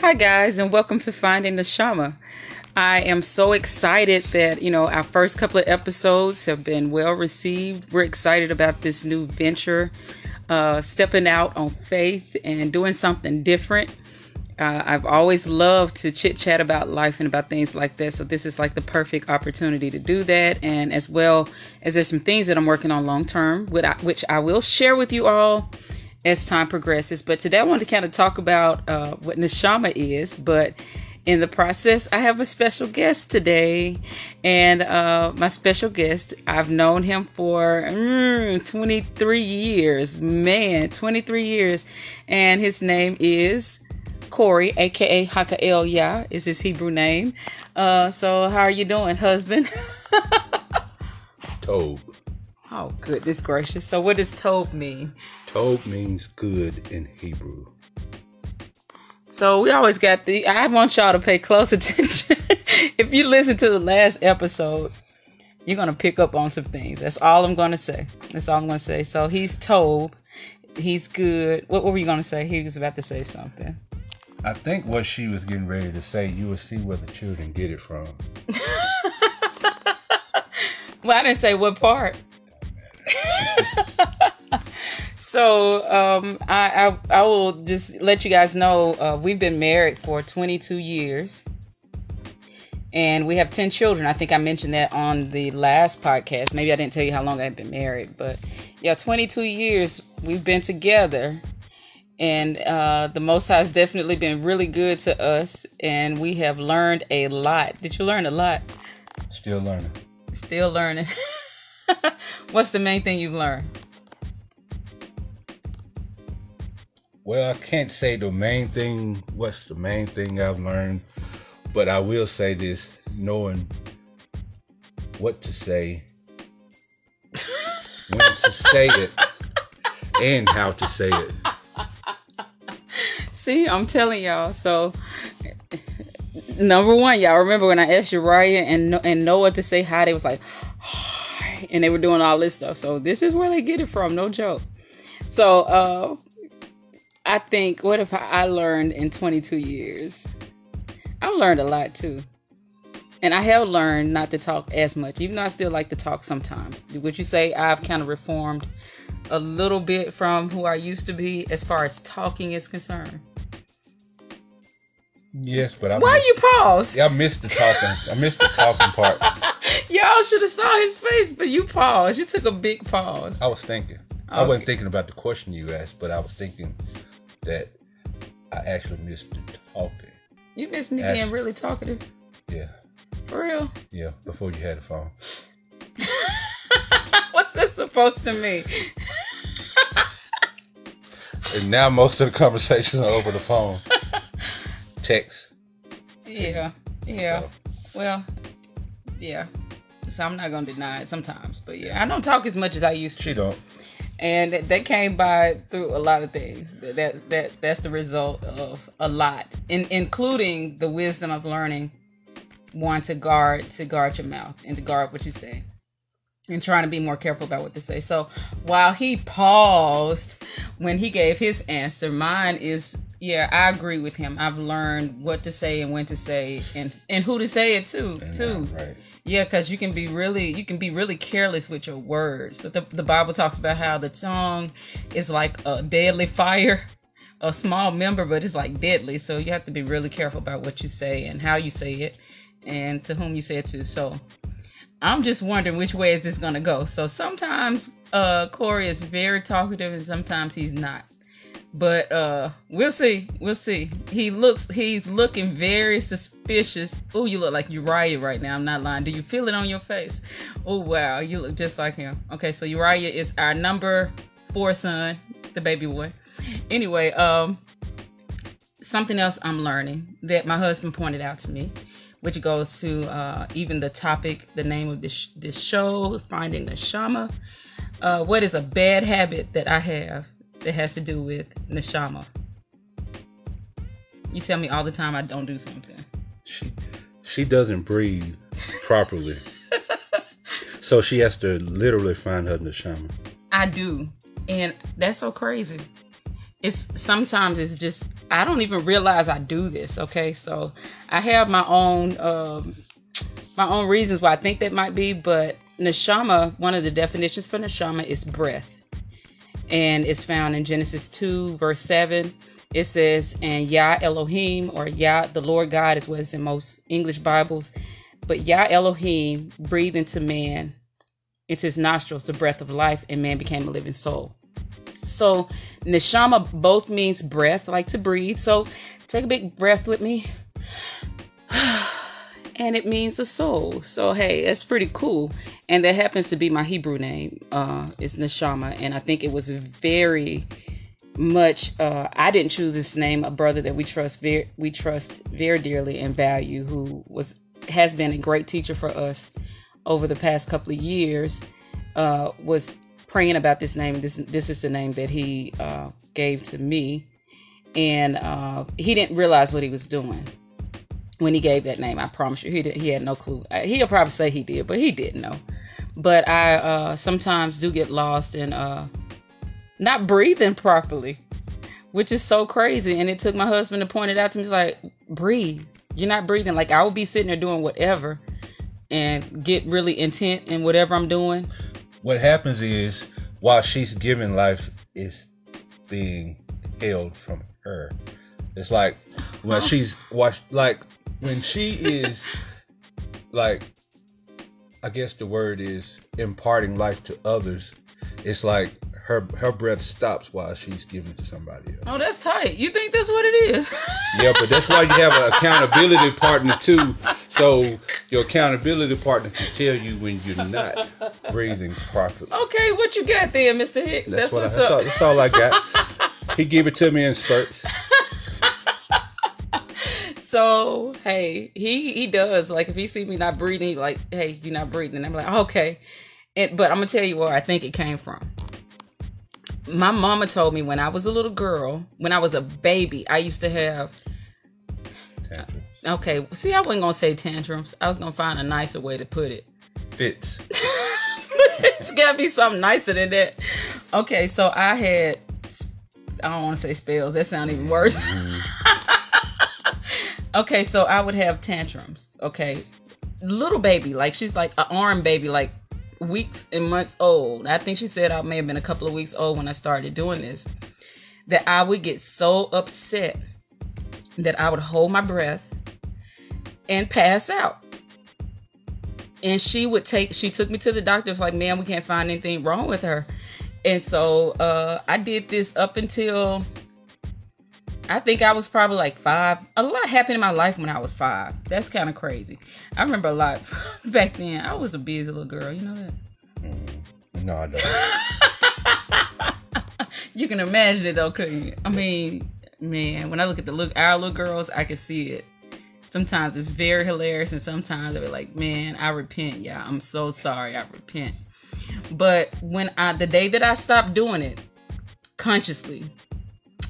Hi, guys, and welcome to Finding Neshama. I am so excited that, you know, our first couple of episodes have been well received. We're excited about this new venture, uh, stepping out on faith and doing something different. Uh, I've always loved to chit chat about life and about things like this. So, this is like the perfect opportunity to do that. And as well as there's some things that I'm working on long term, which I will share with you all as time progresses. But today I want to kind of talk about uh, what Neshama is. But in the process, I have a special guest today. And uh, my special guest, I've known him for mm, 23 years. Man, 23 years. And his name is Cory, aka Hachalyah, is his Hebrew name. Uh, so, how are you doing, husband? Tob. Oh, goodness gracious. So, what does Tob mean? Tob means good in Hebrew. So, we always got the. I want y'all to pay close attention. if you listen to the last episode, you're going to pick up on some things. That's all I'm going to say. That's all I'm going to say. So, he's Tob. He's good. What, were you going to say? He was about to say something. I think what she was getting ready to say, you will see where the children get it from. well, I didn't say what part. so um, I, I, I will just let you guys know uh, we've been married for 22 years, and we have 10 children. I think I mentioned that on the last podcast. Maybe I didn't tell you how long I've been married, but yeah, 22 years we've been together. And uh, the Most High has definitely been really good to us, and we have learned a lot. Did you learn a lot? Still learning. Still learning. What's the main thing you've learned? Well, I can't say the main thing. What's the main thing I've learned? But I will say this knowing what to say, when to say it, and how to say it. See, I'm telling y'all. So, number one, y'all remember when I asked Uriah and and Noah to say hi, they was like, and they were doing all this stuff. So this is where they get it from, no joke. So uh, I think, what if I learned in 22 years? I've learned a lot too. And I have learned not to talk as much, even though I still like to talk sometimes. Would you say I've kind of reformed a little bit from who I used to be as far as talking is concerned? Yes, but I why missed, you pause? Yeah, I missed the talking. I missed the talking part. Y'all should have saw his face, but you paused. You took a big pause. I was thinking. Okay. I wasn't thinking about the question you asked, but I was thinking that I actually missed talking. You missed me being really talkative. Yeah. For real? Yeah. Before you had a phone. What's this supposed to mean? and now most of the conversations are over the phone. Text. Yeah. Yeah. So. Well, yeah. So I'm not gonna deny it sometimes, but yeah, I don't talk as much as I used to. She don't. And that came by through a lot of things. That that that's the result of a lot, in, including the wisdom of learning, one to guard to guard your mouth and to guard what you say, and trying to be more careful about what to say. So while he paused when he gave his answer, mine is yeah, I agree with him. I've learned what to say and when to say, and and who to say it to too. Right. Yeah, because you can be really you can be really careless with your words. So the, the Bible talks about how the tongue is like a deadly fire, a small member, but it's like deadly. So you have to be really careful about what you say and how you say it, and to whom you say it to. So I'm just wondering which way is this gonna go. So sometimes uh Cory is very talkative, and sometimes he's not but uh we'll see. We'll see. He looks he's looking very suspicious. Oh you look like uriah right now. I'm not lying. Do you feel it on your face? Oh wow. You look just like him. Okay so uriah is our number four son the baby boy. Anyway um something else i'm learning that my husband pointed out to me which goes to uh even the topic the name of this this show finding neshama. Uh what is a bad habit that i have that has to do with neshama. You tell me all the time I don't do something. She she doesn't breathe properly. so she has to literally find her neshama. I do. And that's so crazy. It's sometimes it's just I don't even realize I do this. Okay, so I have my own um, my own reasons why I think that might be, but neshama, one of the definitions for neshama is breath, and it's found in Genesis two verse seven. It says, "And Yah Elohim or Yah the Lord God is what is in most English Bibles, but Yah Elohim breathed into man, into his nostrils, the breath of life, and man became a living soul." So neshama both means breath, like to breathe. So take a big breath with me. And it means a soul. So hey, that's pretty cool. And that happens to be my Hebrew name. Uh is Neshama. And I think it was very much uh I didn't choose this name, a brother that we trust very we trust very dearly and value, who was has been a great teacher for us over the past couple of years, uh, was praying about this name. This this is the name that he uh, gave to me, and uh, he didn't realize what he was doing when he gave that name. I promise you, he did, he had no clue. He'll probably say he did, but he didn't know. But I uh, sometimes do get lost in uh, not breathing properly, which is so crazy. And it took my husband to point it out to me. He's like, breathe. You're not breathing. Like I will be sitting there doing whatever and get really intent in whatever I'm doing what happens is while she's giving life is being held from her. It's like when she's watch like when she is like I guess the word is imparting life to others. It's like her her breath stops while she's giving to somebody else. Oh, that's tight. You think that's what it is? yeah, but that's why you have an accountability partner too. So your accountability partner can tell you when you're not breathing properly. Okay, what you got there, Mr. Hicks? That's, that's what what's I, that's up. All, that's all I got. he gave it to me in spurts. So hey, he he does like if he see me not breathing, like hey, you're not breathing. And I'm like okay, and, but I'm gonna tell you where I think it came from my mama told me when I was a little girl, when I was a baby, I used to have. Tantrums. Okay, see, I wasn't gonna say tantrums. I was gonna find a nicer way to put it. Fits. it's gotta be something nicer than that. Okay, so I had. I don't want to say spells. That sounds even worse. Mm-hmm. Okay, so I would have tantrums. Okay, little baby, like she's like an arm baby, like weeks and months old. I think she said I may have been a couple of weeks old when I started doing this. That I would get so upset that I would hold my breath and pass out. And she would take, she took me to the doctor. It's like, man, we can't find anything wrong with her. And so uh, I did this up until I think I was probably like five. A lot happened in my life when I was five. That's kind of crazy. I remember a lot back then. I was a busy little girl. You know that? Mm, no, I don't. you can imagine it though, couldn't you? I mean, man, when I look at the look our little girls, I can see it. Sometimes it's very hilarious, and sometimes I'll be like, "Man, I repent, yeah, I'm so sorry, I repent." But when I, the day that I stopped doing it consciously,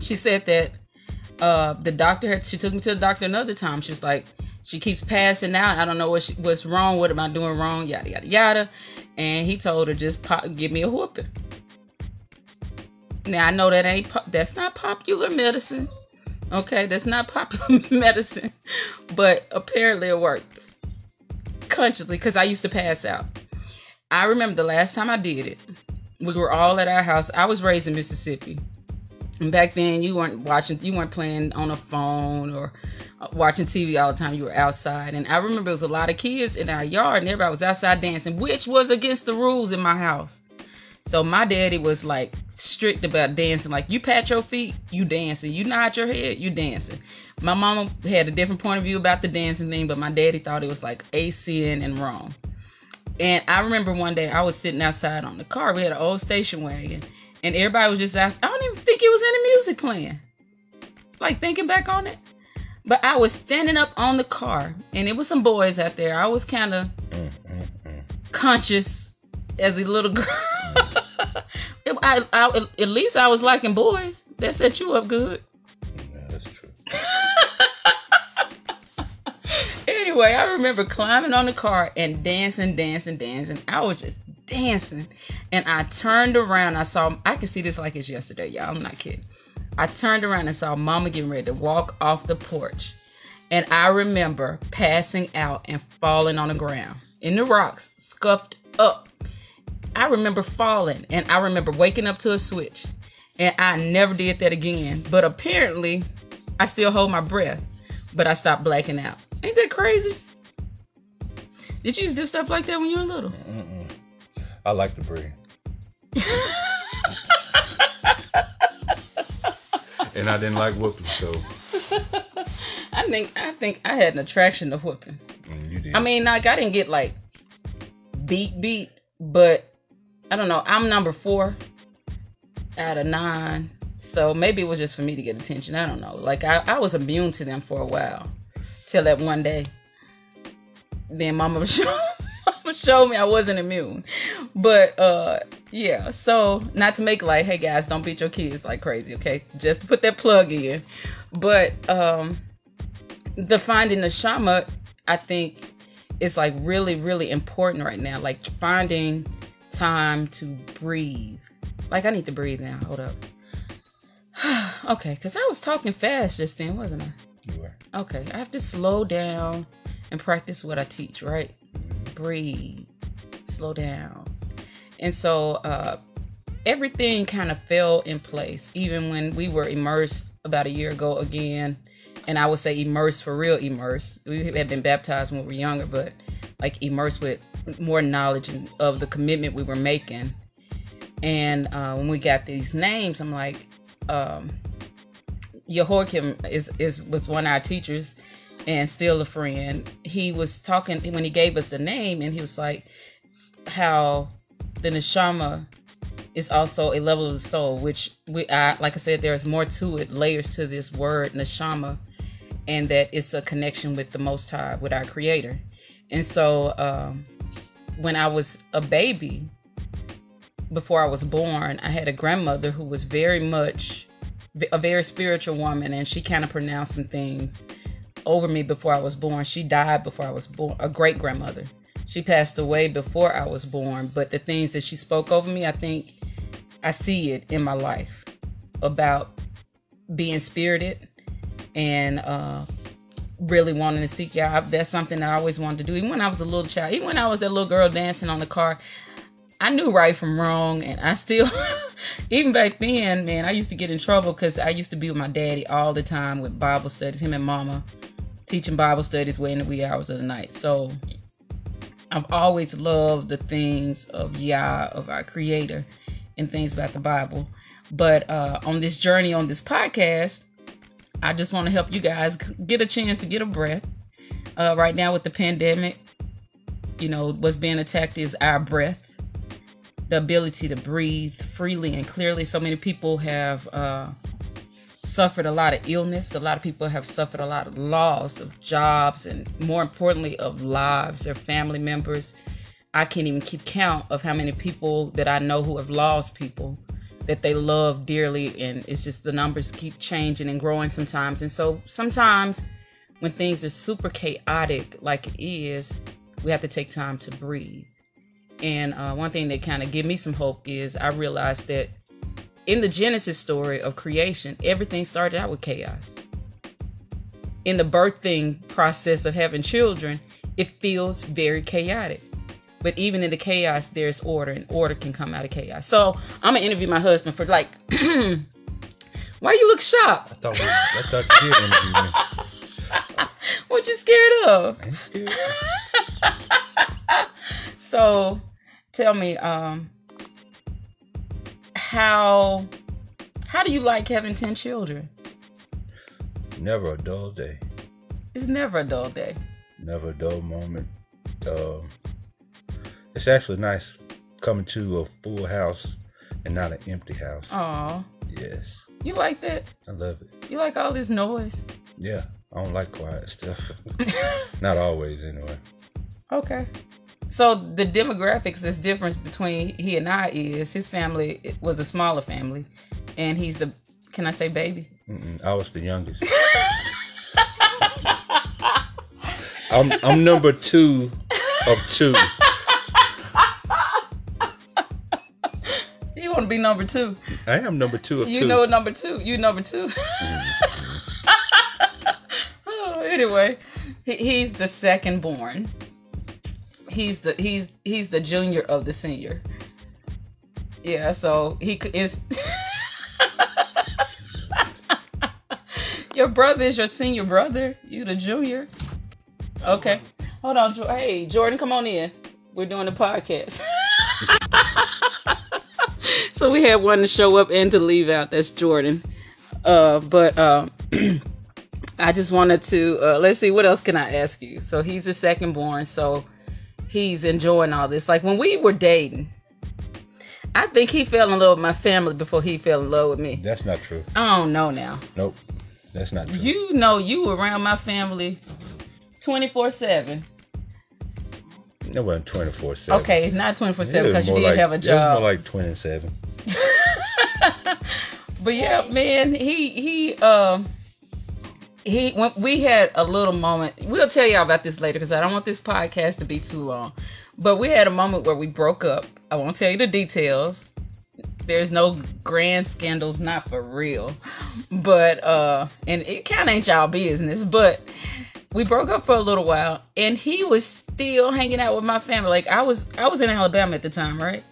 she said that uh, the doctor had, she took me to the doctor another time. She was like, she keeps passing out. I don't know what she, what's wrong. What am I doing wrong? Yada yada yada. And he told her just pop, give me a whooping. Now I know that ain't that's not popular medicine. Okay, that's not popular medicine, but apparently it worked consciously because I used to pass out. I remember the last time I did it. We were all at our house. I was raised in Mississippi. And back then, you weren't watching, you weren't playing on a phone or uh, watching TV all the time. You were outside. And I remember there was a lot of kids in our yard, and everybody was outside dancing, which was against the rules in my house. So my daddy was like strict about dancing. Like you pat your feet, you dancing. You nod your head, you dancing. My mama had a different point of view about the dancing thing, but my daddy thought it was like a sin and wrong. And I remember one day I was sitting outside on the car. We had an old station wagon and everybody was just asking. I don't even think it was any music playing. Like thinking back on it, but I was standing up on the car, and it was some boys out there. I was kind of mm, mm, mm. conscious as a little girl. I, I, at least I was liking boys. That set you up good. Yeah, that's true. anyway, I remember climbing on the car and dancing, dancing, dancing. I was just dancing. And I turned around. I saw, I can see this like it's yesterday, y'all. I'm not kidding. I turned around and saw Mama getting ready to walk off the porch. And I remember passing out and falling on the ground in the rocks, scuffed up. I remember falling and I remember waking up to a switch. And I never did that again. But apparently, I still hold my breath, but I stopped blacking out. Ain't that crazy? Did you used to do stuff like that when you were little? Mm-mm. I like to breathe. and I didn't like whooping, so I think I think I had an attraction to whoopings. mm, you did. I mean, like I didn't get like beat beat, but I don't know. I'm number four out of nine, so maybe it was just for me to get attention. I don't know. Like I, I was immune to them for a while, till that one day. Then Mama showed, Mama showed me I wasn't immune, but uh, yeah. So not to make like, hey guys, don't beat your kids like crazy, okay? Just to put that plug in, but um the finding neshama i think is like really really important right now. Like finding time to breathe. Like i need to breathe now. Hold up. Okay because i was talking fast just then wasn't i? You were. okay i have to slow down and practice what i teach right breathe slow down and so uh everything kind of fell in place even when we were immersed about a year ago again and I would say immersed for real immersed. We had been baptized when we were younger, but like immersed with more knowledge of the commitment we were making. And uh, when we got these names, I'm like, um, Jehoiakim is, is was one of our teachers and still a friend. He was talking when he gave us the name, and he was like, how the neshama is also a level of the soul, which we, I, like I said, there's more to it, layers to this word neshama, and that it's a connection with the Most High, with our Creator. And so, um, when I was a baby, before I was born, I had a grandmother who was very much a very spiritual woman, and she kind of pronounced some things over me before I was born. She died before I was born, a great grandmother. She passed away before I was born, but the things that she spoke over me, I think I see it in my life about being spirited and uh, really wanting to seek God. That's something that I always wanted to do. Even when I was a little child, even when I was that little girl dancing on the car, I knew right from wrong, and I still, even back then, man, I used to get in trouble because I used to be with my daddy all the time with Bible studies, him and mama teaching Bible studies way in the wee hours of the night. So I've always loved the things of Yah, of our Creator, and things about the Bible. But uh, on this journey, on this podcast, I just want to help you guys get a chance to get a breath. Uh, right now, with the pandemic, you know, what's being attacked is our breath, the ability to breathe freely and clearly. So many people have uh, suffered a lot of illness. A lot of people have suffered a lot of loss of jobs and, more importantly, of lives, their family members. I can't even keep count of how many people that I know who have lost people that they love dearly. And it's just the numbers keep changing and growing sometimes. And so sometimes when things are super chaotic like it is, we have to take time to breathe. And uh, one thing that kind of give me some hope is I realized that in the Genesis story of creation, everything started out with chaos. In the birthing process of having children, it feels very chaotic. But even in the chaos, there's order, and order can come out of chaos. So I'm gonna interview my husband for like, why you look shocked? I thought we, I thought you me. What you scared of? Scared. So tell me, um, how how do you like having ten children? Never a dull day. It's never a dull day. Never a dull moment. Um, it's actually nice coming to a full house and not an empty house. Aw, Yes, you like that? I love it. You like all this noise? Yeah, I don't like quiet stuff. not always, anyway. Okay. So the demographics, this difference between he and I is his family was a smaller family, and he's the can I say baby? Mm-mm, I was the youngest. I'm I'm number two of two. You want to be number two. I am number two of You two. know number two. You number 2 mm-hmm. oh, anyway, he, he's the second born. He's the he's he's the junior of the senior. Yeah, so he is. your brother is your senior brother. You the junior. Okay, hold on. Hey, Jordan, come on in. We're doing a podcast. so we had one to show up and to leave out. That's Jordan. Uh, but um, I just wanted to uh, let's see what else can I ask you. So he's the second born, so he's enjoying all this. Like when we were dating, I think he fell in love with my family before he fell in love with me. That's not true. I don't know now. Nope. That's not true. You know you were around my family twenty four seven. no, wasn't 24 7. Okay, not twenty four seven because you did have a It was job. more like 27. But yeah, man, he he um he when we had a little moment. We'll tell y'all about this later because I don't want this podcast to be too long. But we had a moment where we broke up. I won't tell you the details. There's no grand scandals, not for real. But uh and it kind of ain't y'all business, but we broke up for a little while and he was still hanging out with my family. Like I was I was in Alabama at the time, right?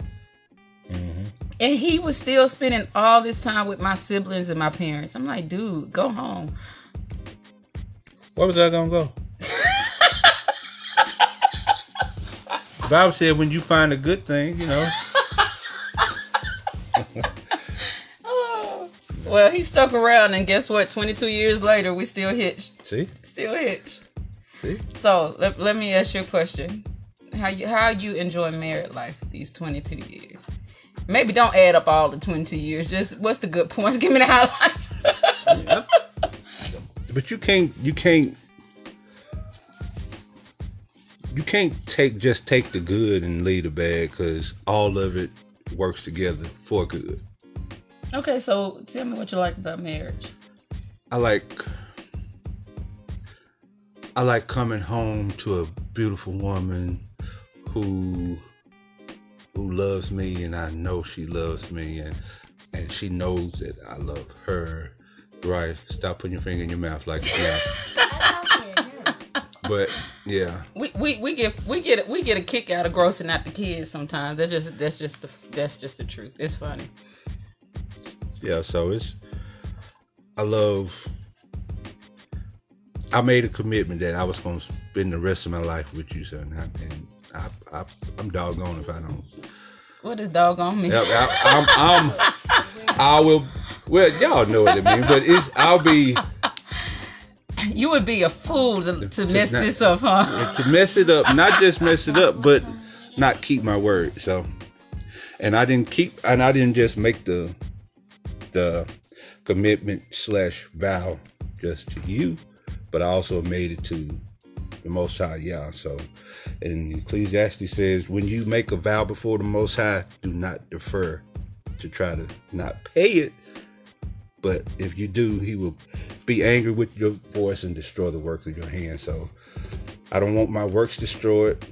hmm And he was still spending all this time with my siblings and my parents. I'm like, dude, go home. Where was I going to go? Bible said when you find a good thing, you know. Oh. Well, he stuck around, and guess what? 22 years later, we still hitch. See? Still hitch. See? So let, let me ask you a question: How you how you enjoy married life these 22 years? Maybe don't add up all the 22 years. Just what's the good points? Give me the highlights. Yep. But you can't you can't you can't take just take the good and leave the bad because all of it works together for good. okay, so tell me what you like about marriage. I like I like coming home to a beautiful woman who who loves me and I know she loves me and and she knows that I love her. Right, stop putting your finger in your mouth like this. but yeah, we, we we get we get we get a kick out of grossing out the kids sometimes. That's just that's just the that's just the truth. It's funny. yeah. So it's I love. I made a commitment that I was going to spend the rest of my life with you, son, and I, I, I'm doggone if I don't. What does doggone me? Yep, I, I'm, I'm, I will. Well, y'all know what it means, but it's. I'll be You would be a fool to, to To mess not- this up, huh? to mess it up, not just mess it up, but not keep my word. So, and I didn't keep, and I didn't just make the the commitment slash vow just to you, but I also made it to the Most High. Yeah. So, and Ecclesiastes says, when you make a vow before the Most High, do not defer to try to not pay it. But if you do, He will be angry with your voice and destroy the work of your hands. So, I don't want my works destroyed.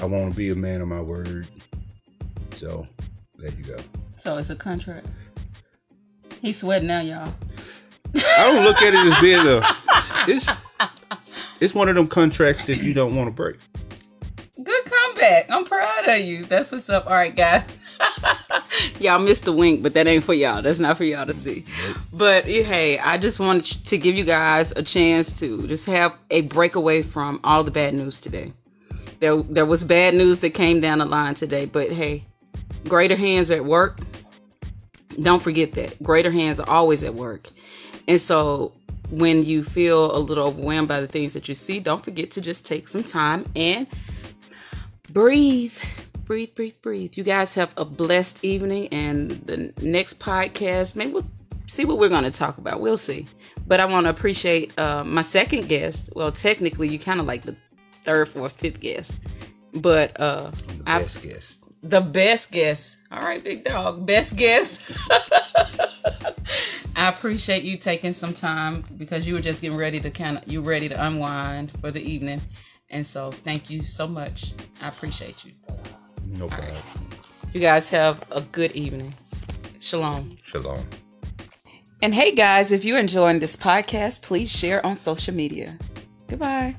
I want to be a man of my word. So, there you go. So it's a contract. He's sweating now, y'all. I don't look at it as being a. It's it's one of them contracts that you don't want to break. Good comeback. I'm proud of you. That's what's up. All right, guys. y'all missed the wink, but that ain't for y'all. That's not for y'all to see. But eh, hey, I just wanted to give you guys a chance to just have a breakaway from all the bad news today. There, there was bad news that came down the line today, but hey, greater hands at work. Don't forget that greater hands are always at work. And so when you feel a little overwhelmed by the things that you see, don't forget to just take some time and breathe. Breathe, breathe, breathe. You guys have a blessed evening and the next podcast, maybe we'll see what we're going to talk about. We'll see. But I want to appreciate uh, my second guest. Well, technically, you kind of like the third, fourth, fifth guest. But uh, The I, best guest. the best guest. All right, big dog, best guest. I appreciate you taking some time because you were just getting ready to kind of you ready to unwind for the evening, and so thank you so much. I appreciate you. No problem. You guys have a good evening. Shalom. Shalom. And hey, guys, if you're enjoying this podcast, please share on social media. Goodbye.